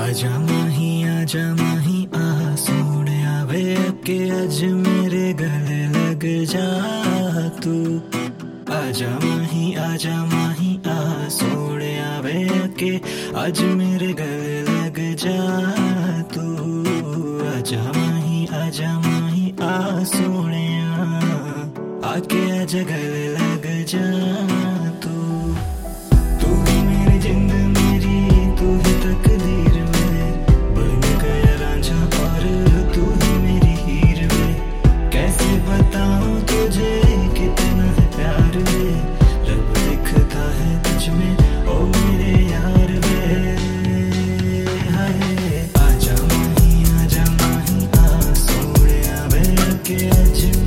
आजा माही आजा माही आ सोने आवे के अज मेरे गले लग जा तू आजा माही आजा माही आ सोने आवे के अज मेरे गले लग जा तू आजा माही आजा माही आ सोने आके अज गले get to